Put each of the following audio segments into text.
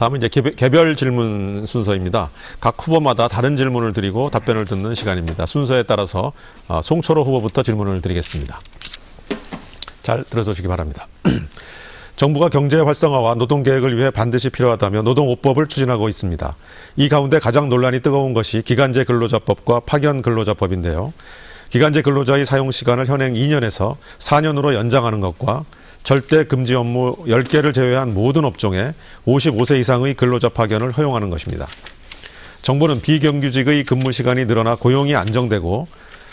다음은 이제 개별, 질문 순서입니다. 각 후보마다 다른 질문을 드리고 답변을 듣는 시간입니다. 순서에 따라서 어, 송철호 후보부터 질문을 드리겠습니다. 잘 들어주시기 바랍니다. 정부가 경제 활성화와 노동 계획을 위해 반드시 필요하다며 노동오법을 추진하고 있습니다. 이 가운데 가장 논란이 뜨거운 것이 기간제 근로자법과 파견 근로자법인데요. 기간제 근로자의 사용 시간을 현행 2년에서 4년으로 연장하는 것과 절대 금지 업무 10개를 제외한 모든 업종에 55세 이상의 근로자 파견을 허용하는 것입니다. 정부는 비경규직의 근무 시간이 늘어나 고용이 안정되고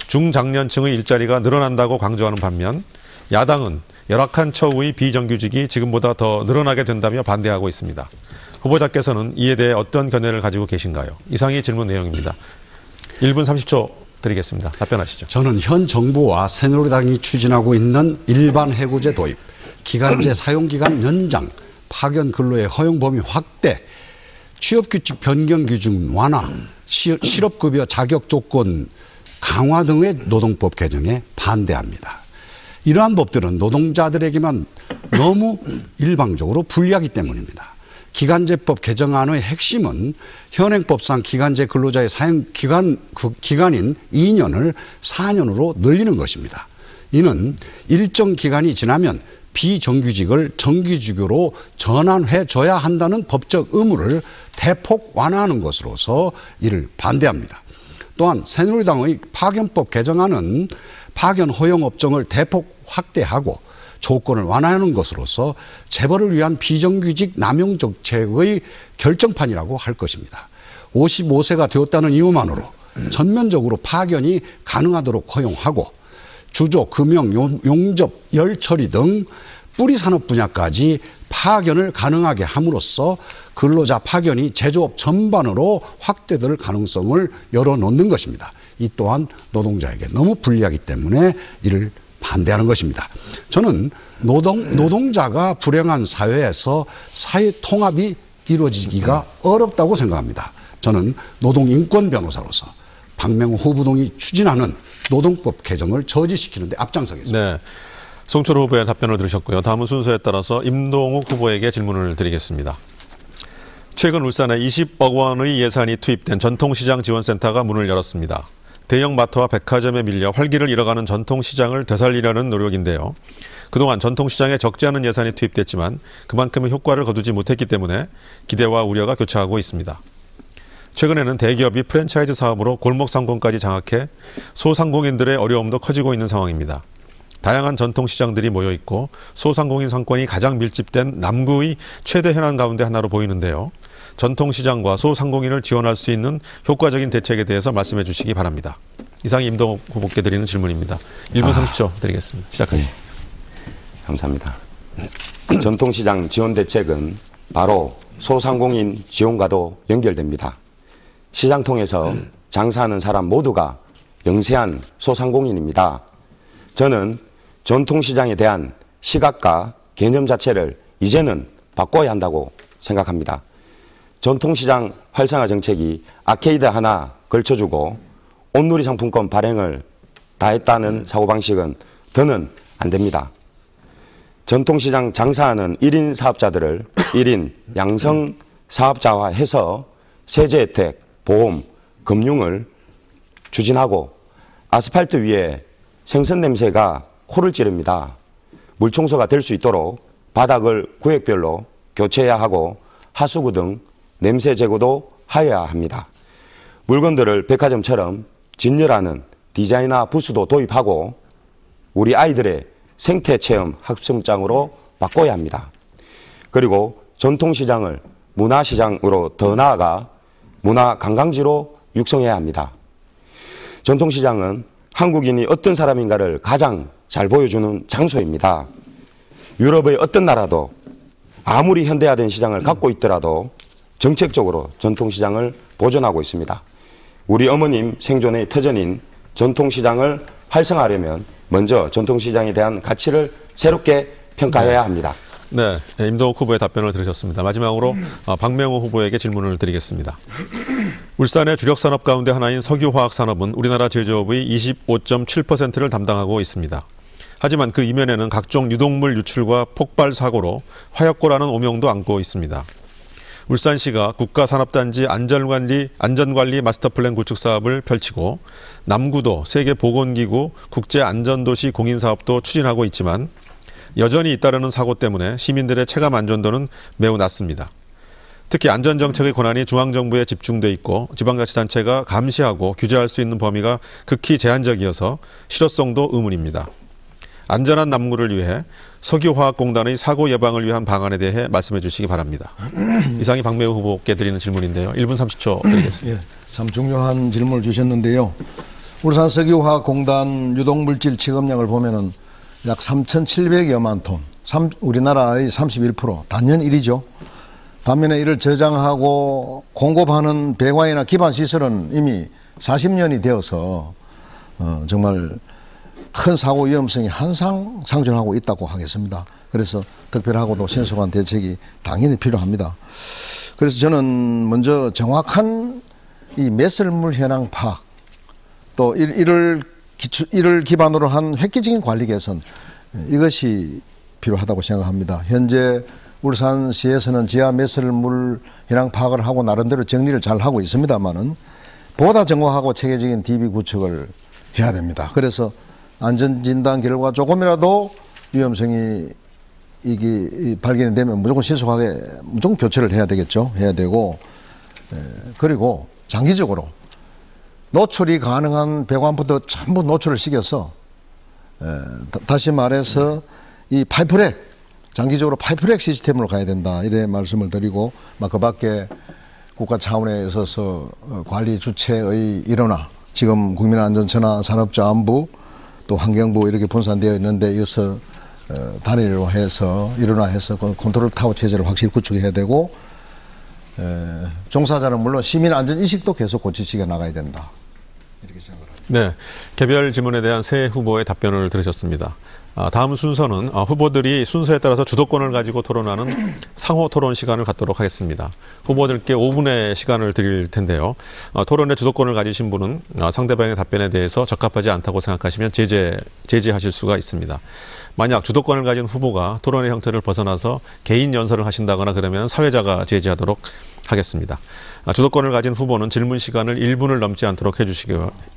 중장년층의 일자리가 늘어난다고 강조하는 반면 야당은 열악한 처우의 비정규직이 지금보다 더 늘어나게 된다며 반대하고 있습니다. 후보자께서는 이에 대해 어떤 견해를 가지고 계신가요? 이상이 질문 내용입니다. 1분 30초 드리겠습니다. 답변하시죠. 저는 현 정부와 새누리당이 추진하고 있는 일반 해고제 도입, 기간제 사용기간 연장, 파견 근로의 허용 범위 확대, 취업규칙 변경 기준 완화, 시- 실업급여 자격 조건 강화 등의 노동법 개정에 반대합니다. 이러한 법들은 노동자들에게만 너무 일방적으로 불리하기 때문입니다. 기간제법 개정안의 핵심은 현행법상 기간제 근로자의 사용 기간, 그 기간인 2년을 4년으로 늘리는 것입니다. 이는 일정 기간이 지나면 비정규직을 정규직으로 전환해 줘야 한다는 법적 의무를 대폭 완화하는 것으로서 이를 반대합니다. 또한 새누리당의 파견법 개정안은 파견 허용 업종을 대폭 확대하고 조건을 완화하는 것으로서 재벌을 위한 비정규직 남용 정책의 결정판이라고 할 것입니다. 55세가 되었다는 이유만으로 전면적으로 파견이 가능하도록 허용하고 주조, 금융, 용- 용접, 열처리 등 뿌리 산업 분야까지 파견을 가능하게 함으로써 근로자 파견이 제조업 전반으로 확대될 가능성을 열어놓는 것입니다. 이 또한 노동자에게 너무 불리하기 때문에 이를 반대하는 것입니다. 저는 노동, 노동자가 불행한 사회에서 사회 통합이 이루어지기가 어렵다고 생각합니다. 저는 노동인권 변호사로서 박명호 후보동이 추진하는 노동법 개정을 저지시키는데 앞장서겠습니다. 네. 송철호 후보의 답변을 들으셨고요. 다음은 순서에 따라서 임동욱 후보에게 질문을 드리겠습니다. 최근 울산에 20억 원의 예산이 투입된 전통시장 지원센터가 문을 열었습니다. 대형 마트와 백화점에 밀려 활기를 잃어가는 전통시장을 되살리려는 노력인데요. 그동안 전통시장에 적지 않은 예산이 투입됐지만 그만큼의 효과를 거두지 못했기 때문에 기대와 우려가 교차하고 있습니다. 최근에는 대기업이 프랜차이즈 사업으로 골목 상권까지 장악해 소상공인들의 어려움도 커지고 있는 상황입니다. 다양한 전통 시장들이 모여 있고 소상공인 상권이 가장 밀집된 남구의 최대 현안 가운데 하나로 보이는데요. 전통 시장과 소상공인을 지원할 수 있는 효과적인 대책에 대해서 말씀해 주시기 바랍니다. 이상이 임동욱 후보께 드리는 질문입니다. 1분 30초 드리겠습니다. 시작하시죠. 감사합니다. 전통시장 지원 대책은 바로 소상공인 지원과도 연결됩니다. 시장 통해서 장사하는 사람 모두가 영세한 소상공인입니다. 저는 전통시장에 대한 시각과 개념 자체를 이제는 바꿔야 한다고 생각합니다. 전통시장 활성화 정책이 아케이드 하나 걸쳐주고 온누리 상품권 발행을 다 했다는 사고방식은 더는 안 됩니다. 전통시장 장사하는 1인 사업자들을 1인 양성 사업자화해서 세제 혜택, 보험, 금융을 추진하고 아스팔트 위에 생선 냄새가 코를 찌릅니다. 물 청소가 될 수 있도록 바닥을 구역별로 교체해야 하고 하수구 등 냄새 제거도 하여야 합니다. 물건들을 백화점처럼 진열하는 디자이너 부스도 도입하고 우리 아이들의 생태 체험 학습장으로 바꿔야 합니다. 그리고 전통시장을 문화시장으로 더 나아가 문화 관광지로 육성해야 합니다. 전통시장은 한국인이 어떤 사람인가를 가장 잘 보여주는 장소입니다. 유럽의 어떤 나라도 아무리 현대화된 시장을 갖고 있더라도 정책적으로 전통시장을 보존하고 있습니다. 우리 어머님 생존의 터전인 전통시장을 활성화하려면 먼저 전통시장에 대한 가치를 새롭게 평가해야 합니다. 네, 임동욱 후보의 답변을 들으셨습니다. 마지막으로 어, 박명호 후보에게 질문을 드리겠습니다. 울산의 주력 산업 가운데 하나인 석유화학 산업은 우리나라 제조업의 25.7%를 담당하고 있습니다. 하지만 그 이면에는 각종 유독물 유출과 폭발 사고로 화약고라는 오명도 안고 있습니다. 울산시가 국가산업단지 안전관리, 안전관리 마스터플랜 구축 사업을 펼치고 남구도 세계보건기구 국제안전도시 공인사업도 추진하고 있지만 여전히 잇따르는 사고 때문에 시민들의 체감 안전도는 매우 낮습니다. 특히 안전정책의 권한이 중앙정부에 집중돼 있고 지방자치단체가 감시하고 규제할 수 있는 범위가 극히 제한적이어서 실효성도 의문입니다. 안전한 남구를 위해 석유화학공단의 사고 예방을 위한 방안에 대해 말씀해 주시기 바랍니다. 이상이 박매우 후보께 드리는 질문인데요. 1분 30초 드리겠습니다. 예, 참 중요한 질문을 주셨는데요. 울산 석유화학공단 유독물질 취급량을 보면은 약 3,700여만 톤, 삼- 우리나라의 31%, 단연 1위죠. 반면에 이를 저장하고 공급하는 배관이나 기반 시설은 이미 40년이 되어서 어, 정말 큰 사고 위험성이 항상 상존하고 있다고 하겠습니다. 그래서 특별하고도 신속한 대책이 당연히 필요합니다. 그래서 저는 먼저 정확한 이 매설물 현황 파악 또 이- 이를 기초, 이를 기반으로 한 획기적인 관리 개선 이것이 필요하다고 생각합니다. 현재 울산시에서는 지하 매설물 현황 파악을 하고 나름대로 정리를 잘 하고 있습니다만은 보다 정확하고 체계적인 DB 구축을 해야 됩니다. 그래서 안전진단 결과 조금이라도 위험성이 이게 이 발견이 되면 무조건 신속하게 무조건 교체를 해야 되겠죠. 해야 되고 에, 그리고 장기적으로 노출이 가능한 배관부터 전부 노출을 시켜서 에, 다- 다시 말해서 이 pipe rack 장기적으로 pipe rack 시스템으로 가야 된다 이래 말씀을 드리고 막 그 밖에 국가 차원에 있어서 어, 관리 주체의 일원화 지금 국민안전처나 산업자원부 또 환경부 이렇게 분산되어 있는데 이것을 어, 단일로 해서 일원화해서 그 컨트롤 타워 체제를 확실히 구축해야 되고 에, 종사자는 물론 시민 안전 의식도 계속 고치시켜 나가야 된다 이렇게 생각합니다. 네, 개별 질문에 대한 새 후보의 답변을 들으셨습니다. 아, 다음 순서는 아, 후보들이 순서에 따라서 주도권을 가지고 토론하는 상호 토론 시간을 갖도록 하겠습니다. 후보들께 5분의 시간을 드릴 텐데요. 어, 토론의 주도권을 가지신 분은 어, 상대방의 답변에 대해서 적합하지 않다고 생각하시면 제재, 제재하실 수가 있습니다. 만약 주도권을 가진 후보가 토론의 형태를 벗어나서 개인 연설을 하신다거나 그러면 사회자가 제지하도록 하겠습니다. 아, 주도권을 가진 후보는 질문 시간을 1분을 넘지 않도록 해주시기,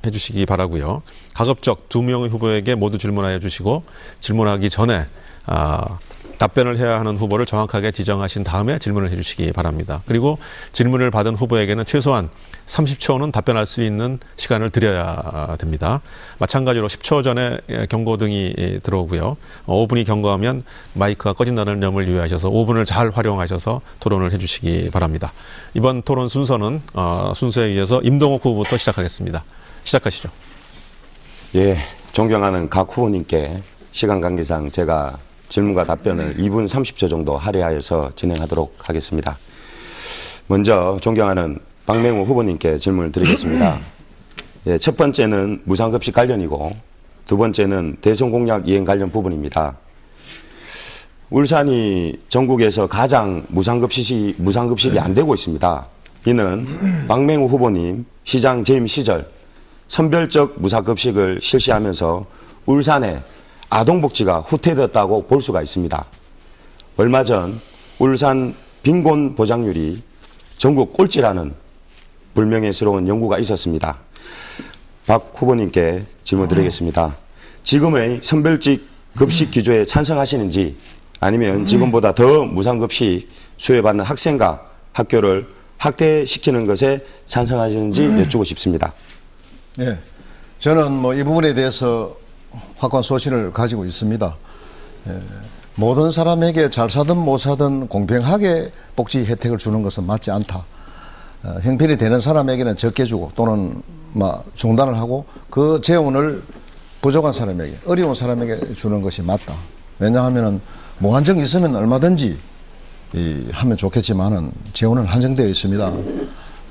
해주시기 바라고요. 가급적 두 명의 후보에게 모두 질문하여 주시고 질문하기 전에 아, 답변을 해야 하는 후보를 정확하게 지정하신 다음에 질문을 해주시기 바랍니다. 그리고 질문을 받은 후보에게는 최소한 30초는 답변할 수 있는 시간을 드려야 됩니다. 마찬가지로 10초 전에 예, 경고등이 예, 들어오고요. 어, 5분이 경고하면 마이크가 꺼진다는 점을 유의하셔서 5분을 잘 활용하셔서 토론을 해주시기 바랍니다. 이번 토론 순서는 어, 순서에 의해서 임동욱 후보부터 시작하겠습니다. 시작하시죠. 예, 존경하는 각 후보님께 시간 관계상 제가 질문과 답변을 2분 30초 정도 할애하여서 진행하도록 하겠습니다. 먼저 존경하는 박맹우 후보님께 질문을 드리겠습니다. 예, 첫 번째는 무상급식 관련이고 두 번째는 대선공약 이행 관련 부분입니다. 울산이 전국에서 가장 무상급식이, 무상급식이 안 되고 있습니다. 이는 박맹우 후보님 시장 재임 시절 선별적 무상급식을 실시하면서 울산의 아동복지가 후퇴되었다고 볼 수가 있습니다. 얼마 전 울산 빈곤 보장률이 전국 꼴찌라는 불명예스러운 연구가 있었습니다. 박 후보님께 질문 드리겠습니다. 지금의 선별직 급식 기조에 찬성하시는지 아니면 지금보다 더 무상급식 수혜받는 학생과 학교를 확대시키는 것에 찬성하시는지 여쭈고 싶습니다. 예. 저는 뭐 이 부분에 대해서 확고한 소신을 가지고 있습니다. 예, 모든 사람에게 잘 사든 못 사든 공평하게 복지 혜택을 주는 것은 맞지 않다. 어, 형편이 되는 사람에게는 적게 주고 또는 막 중단을 하고 그 재원을 부족한 사람에게 어려운 사람에게 주는 것이 맞다. 왜냐하면은 무한정 있으면 얼마든지 이, 하면 좋겠지만은 재원은 한정되어 있습니다.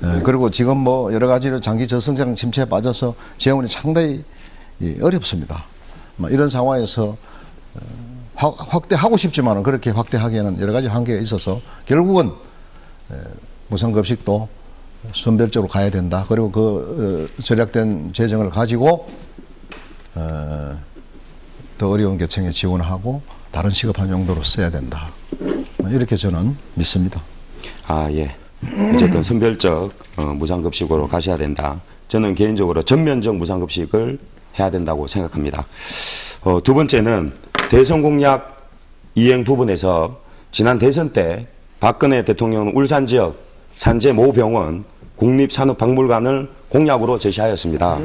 예, 그리고 지금 뭐 여러 가지로 장기 저성장 침체에 빠져서 재원이 상당히 이, 어렵습니다. 뭐 이런 상황에서 어, 확, 확대하고 싶지만은 그렇게 확대하기에는 여러 가지 한계가 있어서 결국은 에, 무상급식도 선별적으로 가야 된다. 그리고 그 어, 절약된 재정을 가지고 어, 더 어려운 계층에 지원하고 다른 시급한 용도로 써야 된다. 뭐 이렇게 저는 믿습니다. 아, 예. 어쨌든 선별적 어, 무상급식으로 가셔야 된다. 저는 개인적으로 전면적 무상급식을 해야 된다고 생각합니다. 어, 두 번째는 대선 공약 이행 부분에서 지난 대선 때 박근혜 대통령은 울산 지역 산재 모 병원 국립산업박물관을 공약으로 제시하였습니다.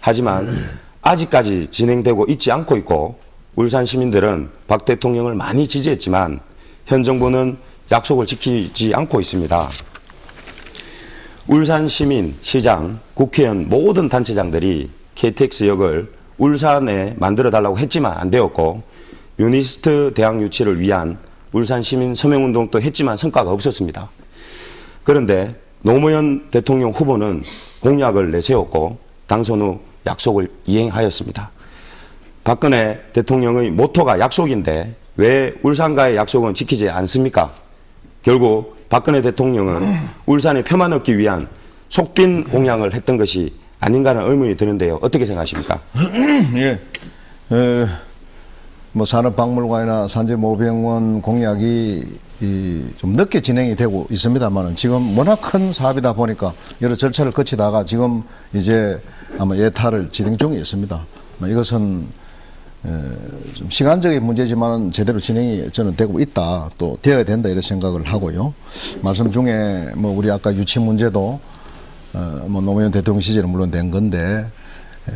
하지만 아직까지 진행되고 있지 않고 있고 울산 시민들은 박 대통령을 많이 지지했지만 현 정부는 약속을 지키지 않고 있습니다. 울산 시민, 시장, 국회의원 모든 단체장들이 KTX역을 울산에 만들어 달라고 했지만 안 되었고 유니스트 대학 유치를 위한 울산 시민 서명운동도 했지만 성과가 없었습니다. 그런데 노무현 대통령 후보는 공약을 내세웠고 당선 후 약속을 이행하였습니다. 박근혜 대통령의 모토가 약속인데 왜 울산과의 약속은 지키지 않습니까? 결국 박근혜 대통령은 울산에 표만 얻기 위한 속빈 공약을 했던 것이 아닌가는 의문이 드는데요. 어떻게 생각하십니까? 예. 에, 뭐 산업박물관이나 산재모병원 공약이 이, 좀 늦게 진행이 되고 있습니다만은 지금 워낙 큰 사업이다 보니까 여러 절차를 거치다가 지금 이제 아마 예타를 진행 중에 있습니다. 뭐 이것은 에, 좀 시간적인 문제지만 제대로 진행이 저는 되고 있다 또 되어야 된다 이런 생각을 하고요. 말씀 중에 뭐 우리 아까 유치 문제도 어, 뭐 노무현 대통령 시절에 물론 된 건데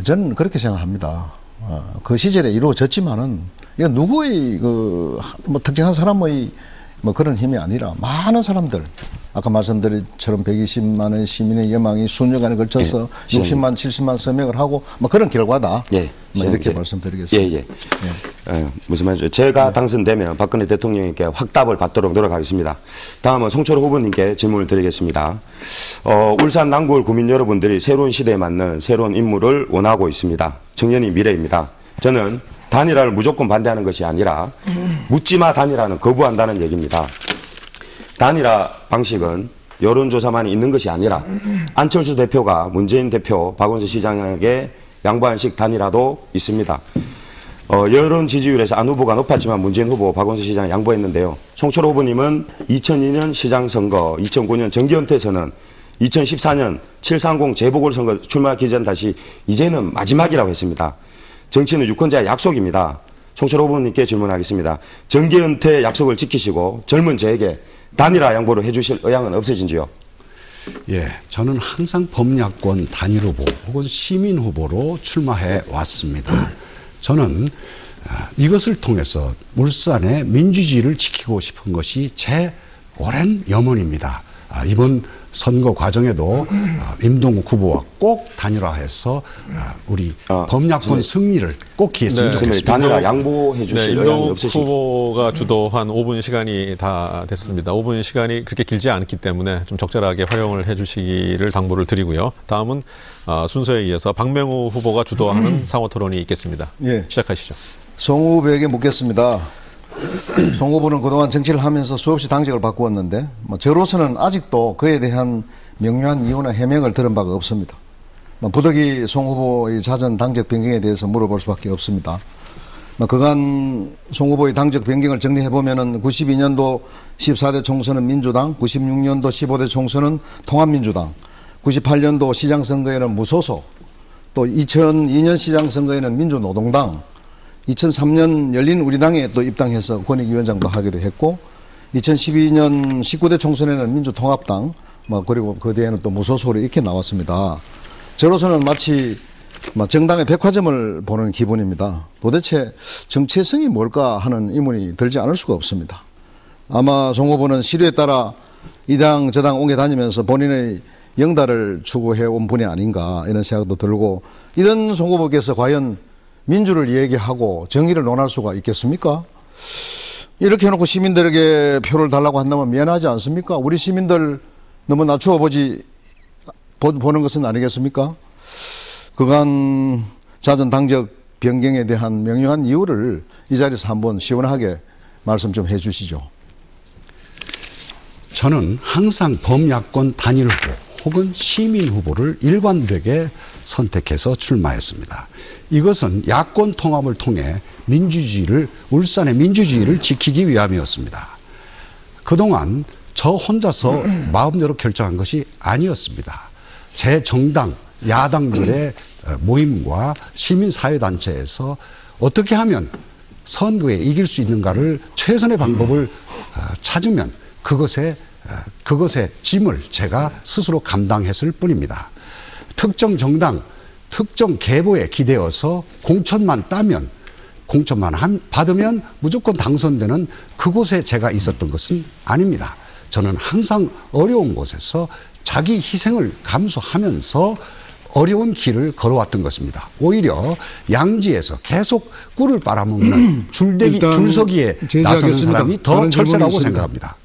저는 그렇게 생각합니다. 어, 그 시절에 이루어졌지만은 이거 누구의 그 뭐 특정한 사람의 뭐 그런 힘이 아니라 많은 사람들 아까 말씀드린처럼 120만 의 시민의 여망이 수년간에 걸쳐서 예, 60만 70만 서명을 하고 뭐 그런 결과다. 예. 뭐 이렇게 예. 말씀드리겠습니다. 예, 예. 어, 무슨 말이죠? 제가 당선되면 박근혜 대통령님께 확답을 받도록 노력하겠습니다. 다음은 송철호 후보님께 질문을 드리겠습니다. 어, 울산 남구을 구민 여러분들이 새로운 시대에 맞는 새로운 인물을 원하고 있습니다. 청년이 미래입니다. 저는 단일화를 무조건 반대하는 것이 아니라 묻지마 단일화는 거부한다는 얘기입니다. 단일화 방식은 여론조사만 있는 것이 아니라 안철수 대표가 문재인 대표, 박원순 시장에게 양보한 식 단일화도 있습니다. 어, 여론 지지율에서 안 후보가 높았지만 문재인 후보, 박원순 시장 양보했는데요. 송철호 후보님은 2002년 시장 선거, 2009년 정기 은퇴에서는 2014년 730 재보궐선거 출마하기 전 다시 이제는 마지막이라고 했습니다. 정치는 유권자의 약속입니다. 송철호 후보님께 질문하겠습니다. 정기 은퇴 약속을 지키시고 젊은 저에게 단일화 양보를 해주실 의향은 없으신지요? 예, 저는 항상 범야권 단일 후보 혹은 시민 후보로 출마해 왔습니다. 저는 아, 이것을 통해서 울산의 민주주의를 지키고 싶은 것이 제 오랜 염원입니다. 아, 이번 선거 과정에도 아, 임동국 후보와 꼭 단일화해서 아, 우리 아, 범야권 네. 승리를 꼭 기했으면 네. 좋겠습니다. 단일화 양보해 주실 네, 없으신지요? 후보가 주도한 5분 시간이 다 됐습니다. 5분 시간이 그렇게 길지 않기 때문에 좀 적절하게 활용을 해주시기를 당부를 드리고요. 다음은 어, 순서에 이어서 박명우 후보가 주도하는 상호 토론이 있겠습니다. 예. 시작하시죠. 송 후보에게 묻겠습니다. 송 후보는 그동안 정치를 하면서 수없이 당직을 바꾸었는데 뭐 저로서는 아직도 그에 대한 명료한 이유나 해명을 들은 바가 없습니다. 뭐 부득이 송 후보의 잦은 당적 변경에 대해서 물어볼 수밖에 없습니다. 뭐 그간 송 후보의 당적 변경을 정리해 보면은 92년도 14대 총선은 민주당, 96년도 15대 총선은 통합민주당, 98년도 시장 선거에는 무소속, 또 2002년 시장 선거에는 민주노동당, 2003년 열린 우리당에 또 입당해서 권익위원장도 하기도 했고 2012년 19대 총선에는 민주통합당 뭐 그리고 그 뒤에는 또 무소속으로 이렇게 나왔습니다. 저로서는 마치 뭐 정당의 백화점을 보는 기분입니다. 도대체 정체성이 뭘까 하는 의문이 들지 않을 수가 없습니다. 아마 송 후보는 시류에 따라 이 당 저 당 옮겨 다니면서 본인의 영달을 추구해 온 분이 아닌가 이런 생각도 들고 이런 송 후보께서 과연 민주를 얘기하고 정의를 논할 수가 있겠습니까? 이렇게 해놓고 시민들에게 표를 달라고 한다면 미안하지 않습니까? 우리 시민들 너무 낮추어 보지 보- 보는 것은 아니겠습니까? 그간 잦은 당적 변경에 대한 명료한 이유를 이 자리에서 한번 시원하게 말씀 좀 해주시죠. 저는 항상 범야권 단일 후보 혹은 시민 후보를 일관되게 선택해서 출마했습니다. 이것은 야권 통합을 통해 민주주의를 울산의 민주주의를 지키기 위함이었습니다. 그동안 저 혼자서 마음대로 결정한 것이 아니었습니다. 제 정당, 야당들의 어, 모임과 시민사회단체에서 어떻게 하면 선거에 이길 수 있는가를 최선의 방법을 어, 찾으면 그것에 어, 그것의 짐을 제가 스스로 감당했을 뿐입니다. 특정 정당, 특정 계보에 기대어서 공천만 따면 공천만 한- 받으면 무조건 당선되는 그곳에 제가 있었던 것은 아닙니다. 저는 항상 어려운 곳에서 자기 희생을 감수하면서 어려운 길을 걸어왔던 것입니다. 오히려 양지에서 계속 꿀을 빨아먹는 줄대기 줄서기에. 나서는 사람이 더 철새라고. 생각합니다.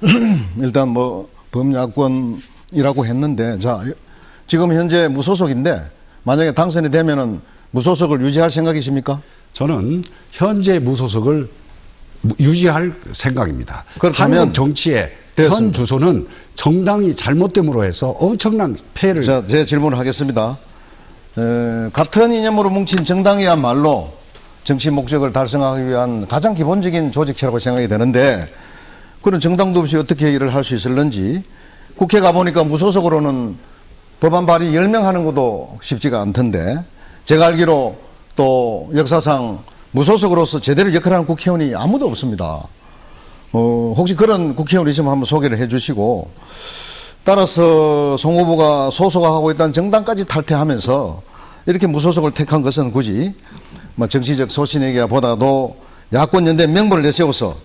일단 뭐 범야권이라고 했는데 자 지금 현재 무소속인데 만약에 당선이 되면은 무소속을 유지할 생각이십니까? 저는 현재 무소속을 무- 유지할 생각입니다. 그렇다면 한국 정치의. 현 주소는 정당이 잘못됨으로 해서 엄청난 폐해를 자, 제 질문을 하겠습니다. 에, 같은 이념으로 뭉친 정당이야말로 정치 목적을 달성하기 위한 가장 기본적인 조직체라고 생각이 되는데 그런 정당도 없이 어떻게 일을 할 수 있을런지 국회 가보니까 무소속으로는 법안 발의 10명 하는 것도 쉽지가 않던데 제가 알기로 또 역사상 무소속으로서 제대로 역할하는 국회의원이 아무도 없습니다. 어, 혹시 그런 국회의원 있으면 한번 소개를 해 주시고 따라서 송 후보가 소속하고 있다는 정당까지 탈퇴하면서 이렇게 무소속을 택한 것은 굳이 뭐 정치적 소신에게보다도 야권 연대 명분을 내세워서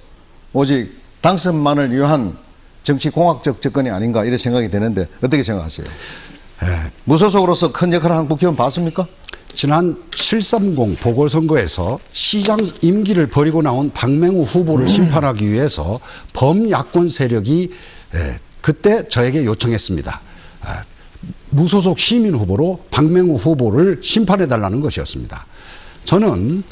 오직 당선만을 위한 정치 공학적 접근이 아닌가 이런 생각이 되는데 어떻게 생각하세요? 예, 무소속으로서 큰 역할을 하는 국회의원 봤습니까? 지난 730 보궐선거에서 시장 임기를 버리고 나온 박맹우 후보를 심판하기 위해서 범야권 세력이 에, 그때 저에게 요청했습니다. 아, 무소속 시민 후보로 박맹우 후보를 심판해 달라는 것이었습니다. 저는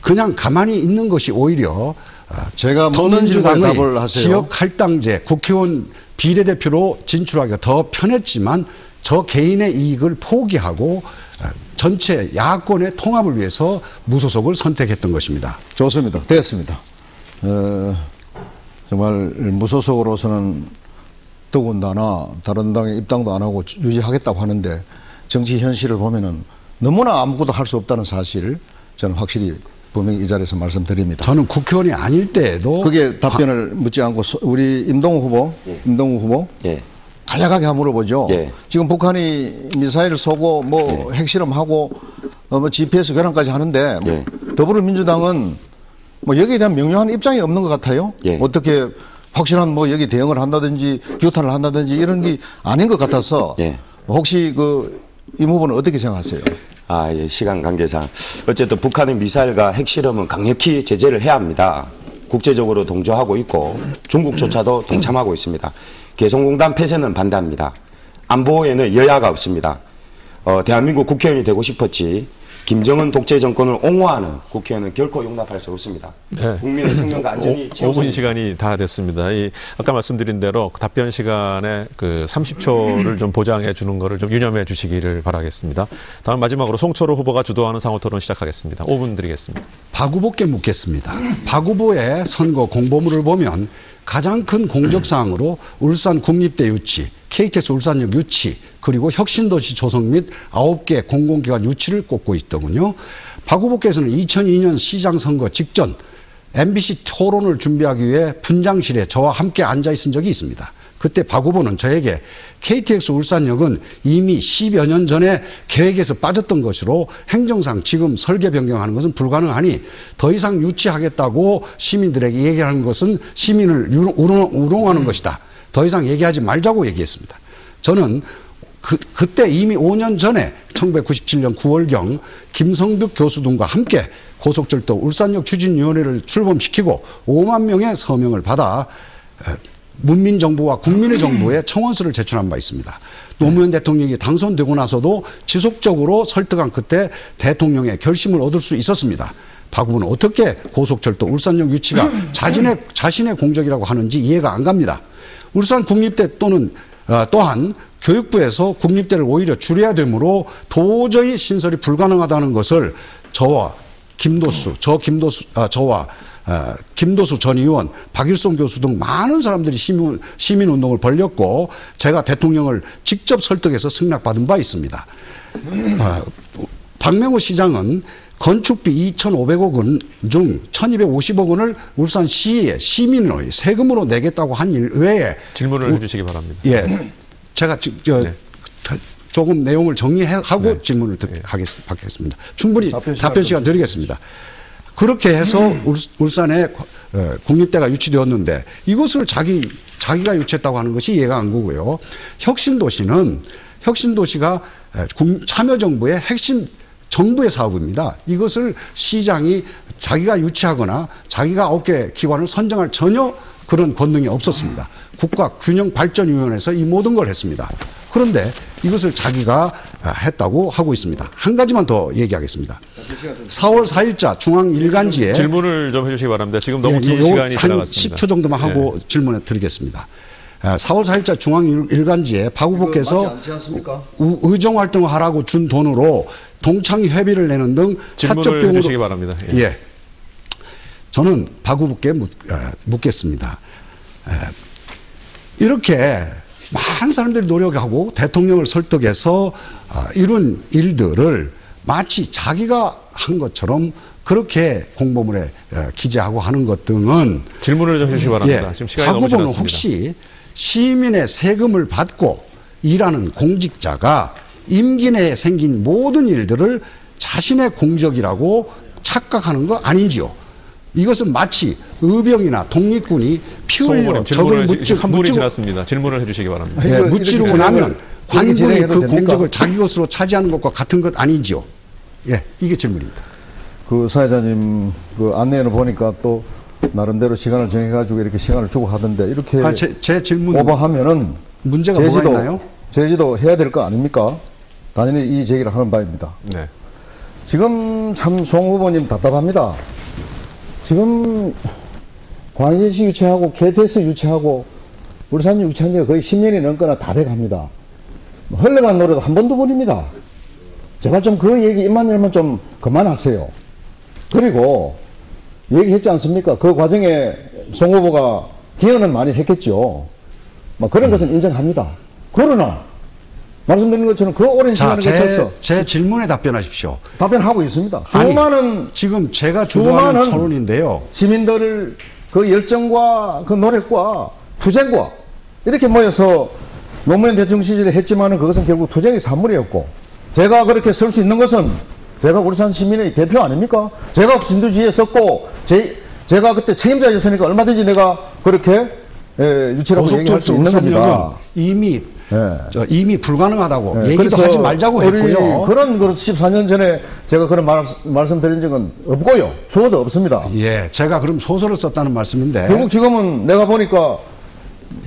그냥 가만히 있는 것이 오히려 아, 제가 더민주당의 답을 하세요. 지역 할당제 국회의원 비례대표로 진출하기가 더 편했지만 저 개인의 이익을 포기하고 어, 전체 야권의 통합을 위해서 무소속을 선택했던 것입니다. 좋습니다. 되었습니다. 어, 정말 무소속으로서는 더군다나 다른 당에 입당도 안 하고 유지하겠다고 하는데 정치 현실을 보면은 너무나 아무것도 할 수 없다는 사실 저는 확실히 분명히 이 자리에서 말씀드립니다. 저는 국회의원이 아닐 때에도 그게 답변을 묻지 않고 소- 우리 임동우 후보, 예. 임동우 후보 예. 간략하게 한번 물어보죠. 예. 지금 북한이 미사일을 쏘고 뭐 예. 핵실험하고 어, 뭐 GPS 교란까지 하는데 예. 더불어민주당은 뭐 여기에 대한 명료한 입장이 없는 것 같아요. 예. 어떻게 확실한 뭐 여기 대응을 한다든지 규탄을 한다든지 이런 게 아닌 것 같아서 예. 혹시 그 임 후보는 어떻게 생각하세요? 아, 예, 시간 관계상. 어쨌든 북한의 미사일과 핵실험은 강력히 제재를 해야 합니다. 국제적으로 동조하고 있고 중국조차도 동참하고 있습니다. 개성공단 폐쇄는 반대합니다. 안보에는 여야가 없습니다. 어, 대한민국 국회의원이 되고 싶었지 김정은 독재 정권을 옹호하는 국회의원은 결코 용납할 수 없습니다. 네. 국민의 생명과 안전이 5분 최우선입니다. 시간이 다 됐습니다. 이 아까 말씀드린 대로 답변 시간에 그 30초를 좀 보장해 주는 거를 좀 유념해 주시기를 바라겠습니다. 다음 마지막으로 송철호 후보가 주도하는 상호 토론 시작하겠습니다. 5분 드리겠습니다. 박 후보께 묻겠습니다. 박 후보의 선거 공보물을 보면 가장 큰 공적사항으로 울산 국립대 유치, KTX 울산역 유치, 그리고 혁신도시 조성 및 9개 공공기관 유치를 꼽고 있더군요. 박 후보께서는 2002년 시장 선거 직전 MBC 토론을 준비하기 위해 분장실에 저와 함께 앉아 있은 적이 있습니다. 그때 박 후보는 저에게 KTX 울산역은 이미 10여 년 전에 계획에서 빠졌던 것으로 행정상 지금 설계 변경하는 것은 불가능하니 더 이상 유치하겠다고 시민들에게 얘기하는 것은 시민을 우롱하는 것이다. 더 이상 얘기하지 말자고 얘기했습니다. 저는 그, 그때 이미 5년 전에 1997년 9월경 김성득 교수 등과 함께 고속철도 울산역 추진위원회를 출범시키고 5만 명의 서명을 받아 에, 문민정부와 국민의 정부에 청원서를 제출한 바 있습니다. 노무현 대통령이 당선되고 나서도 지속적으로 설득한 끝에 대통령의 결심을 얻을 수 있었습니다. 박 후보는 어떻게 고속철도 울산역 유치가 자신의, 자신의 공적이라고 하는지 이해가 안 갑니다. 울산 국립대 또는 어, 또한 교육부에서 국립대를 오히려 줄여야 되므로 도저히 신설이 불가능하다는 것을 저와 김도수, 저 김도수, 아, 저와 어, 김도수 전 의원, 박일송 교수 등 많은 사람들이 시민, 시민운동을 벌였고 제가 대통령을 직접 설득해서 승낙받은 바 있습니다. 어, 박명호 시장은 건축비 2,500억 원 중 1,250억 원을 울산시에 시민의 세금으로 내겠다고 한 일 외에 질문을 해주시기 바랍니다. 예, 제가 지- 저, 네. 조금 내용을 정리하고 네. 질문을 듣, 하겠, 받겠습니다. 충분히 답변 시간 답변 시간 드리겠습니다. 그렇게 해서 울- 울산에 어, 국립대가 유치되었는데 이것을 자기 자기가 유치했다고 하는 것이 이해가 안 가고요. 혁신도시는 혁신도시가 참여정부의 핵심 정부의 사업입니다. 이것을 시장이 자기가 유치하거나 자기가 업계 기관을 선정할 전혀 그런 권능이 없었습니다. 국가균형발전위원회에서 이 모든 걸 했습니다. 그런데 이것을 자기가 아, 했다고 하고 있습니다. 한 가지만 더 얘기하겠습니다. 4월 4일자 중앙 일간지에 질문을 좀 해주시기 바랍니다. 지금 너무 예, 긴 시간이 한 지나갔습니다. 10초 정도만 하고 예. 질문을 드리겠습니다. 아, 4월 4일자 중앙 일- 일간지에 박 후보께서 않지 않습니까? 우- 의정 활동을 하라고 준 돈으로 동창 회비를 내는 등 사적 해주시기 바랍니다. 예. 예. 저는 박 후보께 묻, 어, 묻겠습니다. 에, 이렇게 많은 사람들이 노력하고 대통령을 설득해서 아, 이룬 일들을 마치 자기가 한 것처럼 그렇게 공보물에 에, 기재하고 하는 것 등은 질문을 좀 해주시기 바랍니다. 예, 지금 시간이 박 너무 지났습니다. 혹시 시민의 세금을 받고 일하는 공직자가 임기 내에 생긴 모든 일들을 자신의 공적이라고 착각하는 거 아닌지요? 이것은 마치 의병이나 독립군이 피 흘려 적을 무찌, 3분이 무찌고, 지났습니다. 질문을 해주시기 바랍니다. 예, 이거 무찌르고 이렇게 나면 관군이 그 됩니까? 공적을 자기 것으로 차지하는 것과 같은 것 아닌지요? 예, 이게 질문입니다. 그 사회자님 그 안내를 보니까 또 나름대로 시간을 정해가지고 이렇게 시간을 주고 하던데 이렇게 아, 제, 제 질문 오버하면은 문제가 뭐가 제지도 있나요? 제지도 해야 될 거 아닙니까? 당연히 이 제기를 하는 바입니다. 네. 지금 참 송 후보님 답답합니다. 지금 광진시 유치하고 KTX 유치하고 울산 유치한 지가 거의 10년이 넘거나 다 돼갑니다. 흘러간 노래도 한 번도 버립니다. 제발 좀 그 얘기 입만 열면 좀 그만하세요. 그리고 얘기했지 않습니까? 그 과정에 송 후보가 기여는 많이 했겠죠. 뭐 그런 것은 인정합니다. 그러나 말씀드린 것처럼 그 오랜 자, 시간을 제, 거쳐서 제 질문에 답변하십시오. 답변하고 있습니다. 아니, 수많은 지금 제가 주도하는 토론인데요. 시민들 그 열정과 그 노력과 투쟁과 이렇게 모여서 노무현 대통령 시절에 했지만은 그것은 결국 투쟁의 산물이었고 제가 그렇게 설 수 있는 것은 제가 울산 시민의 대표 아닙니까? 제가 진두지휘에 썼고 제, 제가 그때 책임자였으니까 얼마든지 내가 그렇게 예, 유치라고 얘기할 수 있는 겁니다. 이미 예. 저 이미 불가능하다고 예, 얘기도 하지 말자고 했고요. 그런 그 14년 전에 제가 그런 말, 말씀드린 적은 없고요. 주어도 없습니다. 예, 제가 그럼 소설을 썼다는 말씀인데 결국 지금은 내가 보니까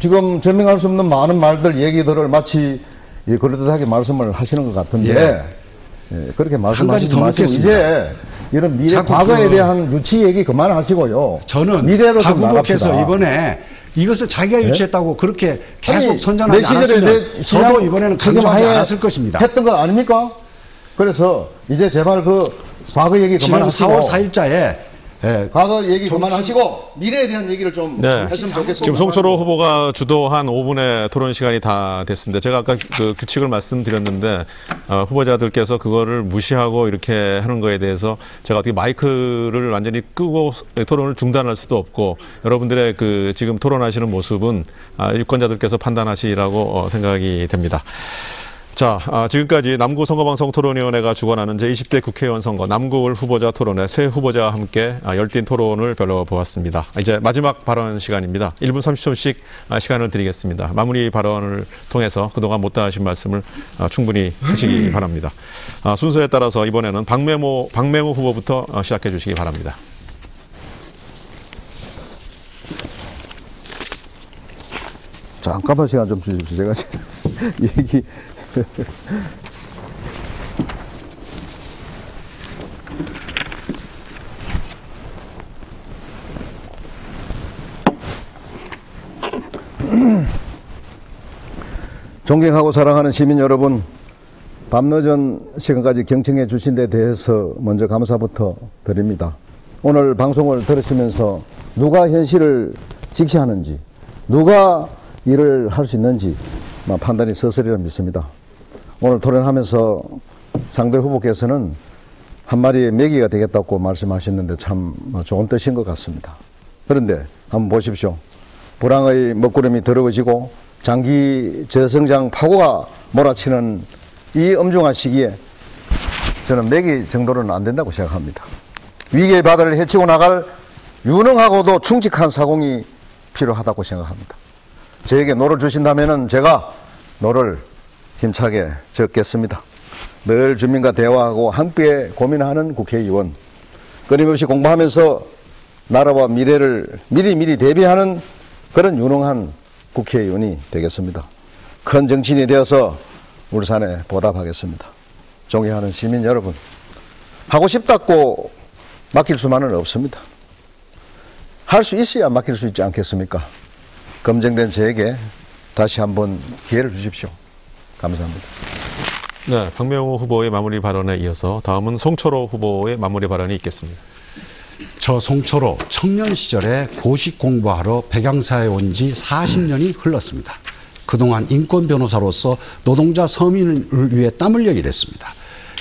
지금 증명할 수 없는 많은 말들, 얘기들을 마치 예, 그럴듯하게 말씀을 하시는 것 같은데 예, 그렇게 가지 말씀하시지 더 마시고. 이제 이런 미래 과거에 그- 대한 유치 얘기 그만하시고요. 저는 미래로 박좀 나갑시다. 이번에 이것을 자기가 예? 유치했다고 그렇게 계속 아니, 선전하지 않았으면 내 저도 이번에는 강조하지 않았을 것입니다. 했던 거 아닙니까? 그래서 이제 제발 그 과거 얘기 그만하시고 4월 4일자에 예, 과거 얘기 좀- 그만하시고 미래에 대한 얘기를 좀 네. 했으면 좋겠습니다. 지금 송철호 후보가 주도한 5분의 토론 시간이 다 됐습니다. 제가 아까 그 규칙을 말씀드렸는데 어, 후보자들께서 그거를 무시하고 이렇게 하는 거에 대해서 제가 어떻게 마이크를 완전히 끄고 토론을 중단할 수도 없고 여러분들의 그 지금 토론하시는 모습은 아, 유권자들께서 판단하시라고 어, 생각이 됩니다. 자, 아, 지금까지 남구 선거방송 토론위원회가 주관하는 제20대 국회의원 선거 남구을 후보자 토론회 새 후보자와 함께 아, 열띤 토론을 별로보았습니다. 이제 마지막 발언 시간입니다. 1분 30초씩 아, 시간을 드리겠습니다. 마무리 발언을 통해서 그동안 못다 하신 말씀을 아, 충분히 하시기 바랍니다. 아, 순서에 따라서 이번에는 박명호, 박명호 후보부터 어, 시작해 주시기 바랍니다. 잠깐만 시간 좀 주십시오. 제가 얘기. 존경하고 사랑하는 시민 여러분, 밤늦은 시간까지 경청해 주신 데 대해서 먼저 감사부터 드립니다. 오늘 방송을 들으시면서 누가 현실을 직시하는지, 누가 일을 할 수 있는지 뭐 판단이 서서리라 믿습니다. 오늘 토론하면서 상대 후보께서는 한 마리의 메기가 되겠다고 말씀하셨는데 참 좋은 뜻인 것 같습니다. 그런데 한번 보십시오. 불황의 먹구름이 더러워지고 장기 저성장 파고가 몰아치는 이 엄중한 시기에 저는 메기 정도는 안 된다고 생각합니다. 위기의 바다를 헤치고 나갈 유능하고도 충직한 사공이 필요하다고 생각합니다. 저에게 노를 주신다면 제가 노를 힘차게 젓겠습니다. 늘 주민과 대화하고 함께 고민하는 국회의원, 끊임없이 공부하면서 나라와 미래를 미리미리 대비하는 그런 유능한 국회의원이 되겠습니다. 큰 정치인이 되어서 울산에 보답하겠습니다. 존경하는 시민 여러분, 하고 싶다고 맡길 수만은 없습니다. 할 수 있어야 맡길 수 있지 않겠습니까? 검증된 저에게 다시 한번 기회를 주십시오. 감사합니다. 네, 박명호 후보의 마무리 발언에 이어서 다음은 송철호 후보의 마무리 발언이 있겠습니다. 저 송초로 청년 시절에 고시 공부하러 백양사에 온 지 40년이 흘렀습니다. 그동안 인권 변호사로서 노동자 서민을 위해 땀 흘려 일했습니다.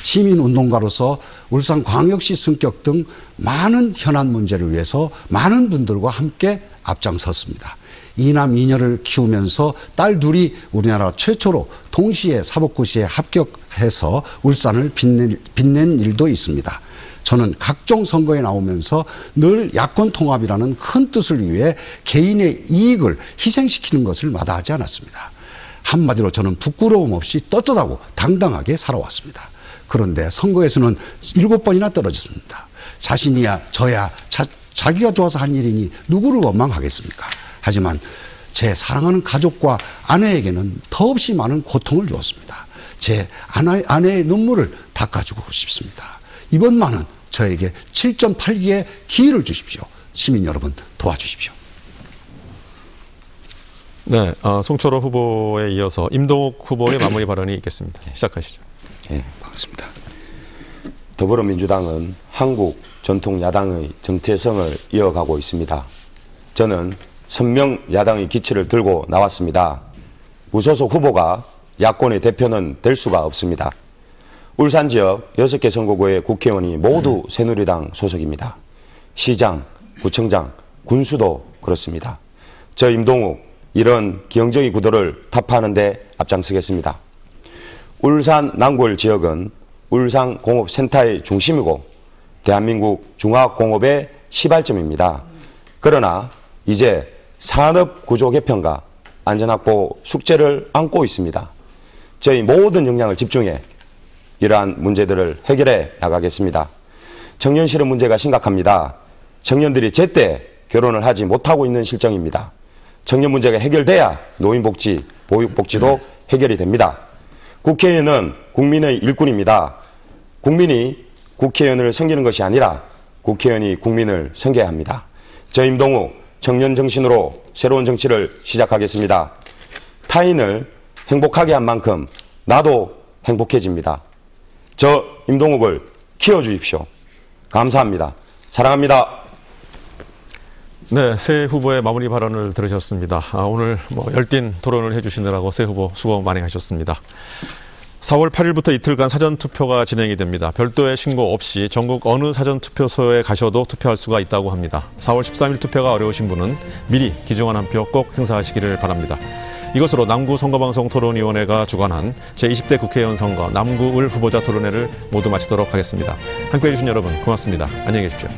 시민운동가로서 울산광역시 승격 등 많은 현안 문제를 위해서 많은 분들과 함께 앞장섰습니다. 이남 이녀를 키우면서 딸 둘이 우리나라 최초로 동시에 사법고시에 합격해서 울산을 빛낸, 빛낸 일도 있습니다. 저는 각종 선거에 나오면서 늘 야권 통합이라는 큰 뜻을 위해 개인의 이익을 희생시키는 것을 마다하지 않았습니다. 한마디로 저는 부끄러움 없이 떳떳하고 당당하게 살아왔습니다. 그런데 선거에서는 일곱 번이나 떨어졌습니다. 자신이야 저야 자, 자기가 좋아서 한 일이니 누구를 원망하겠습니까? 하지만 제 사랑하는 가족과 아내에게는 더없이 많은 고통을 주었습니다. 제 아내, 아내의 눈물을 닦아주고 싶습니다. 이번만은 저에게 7.8기의 기회를 주십시오. 시민 여러분 도와주십시오. 네, 어, 송철호 후보에 이어서 임동욱 후보의 마무리 발언이 있겠습니다. 시작하시죠. 예, 반갑습니다. 더불어민주당은 한국 전통 야당의 정체성을 이어가고 있습니다. 저는 선명 야당의 기치를 들고 나왔습니다. 무소속 후보가 야권의 대표는 될 수가 없습니다. 울산 지역 6개 선거구의 국회의원이 모두 새누리당 소속입니다. 시장, 구청장, 군수도 그렇습니다. 저 임동욱 이런 기형적인 구도를 타파하는데 앞장서겠습니다. 울산 남구을 지역은 울산공업센터의 중심이고 대한민국 중화공업의 시발점입니다. 그러나 이제 산업 구조 개편과 안전 확보 숙제를 안고 있습니다. 저희 모든 역량을 집중해 이러한 문제들을 해결해 나가겠습니다. 청년 실업 문제가 심각합니다. 청년들이 제때 결혼을 하지 못하고 있는 실정입니다. 청년 문제가 해결돼야 노인복지, 보육복지도 해결이 됩니다. 국회의원은 국민의 일꾼입니다. 국민이 국회의원을 섬기는 것이 아니라 국회의원이 국민을 섬겨야 합니다. 저 임동욱 청년 정신으로 새로운 정치를 시작하겠습니다. 타인을 행복하게 한 만큼 나도 행복해집니다. 저 임동욱을 키워주십시오. 감사합니다. 사랑합니다. 네, 새 후보의 마무리 발언을 들으셨습니다. 아, 오늘 뭐 열띤 토론을 해주시느라고 새 후보 수고 많이 하셨습니다. 4월 8일부터 이틀간 사전투표가 진행이 됩니다. 별도의 신고 없이 전국 어느 사전투표소에 가셔도 투표할 수가 있다고 합니다. 4월 13일 투표가 어려우신 분은 미리 기중한 한 표 꼭 행사하시기를 바랍니다. 이것으로 남구 선거방송 토론위원회가 주관한 제20대 국회의원 선거 남구을 후보자 토론회를 모두 마치도록 하겠습니다. 함께해 주신 여러분 고맙습니다. 안녕히 계십시오.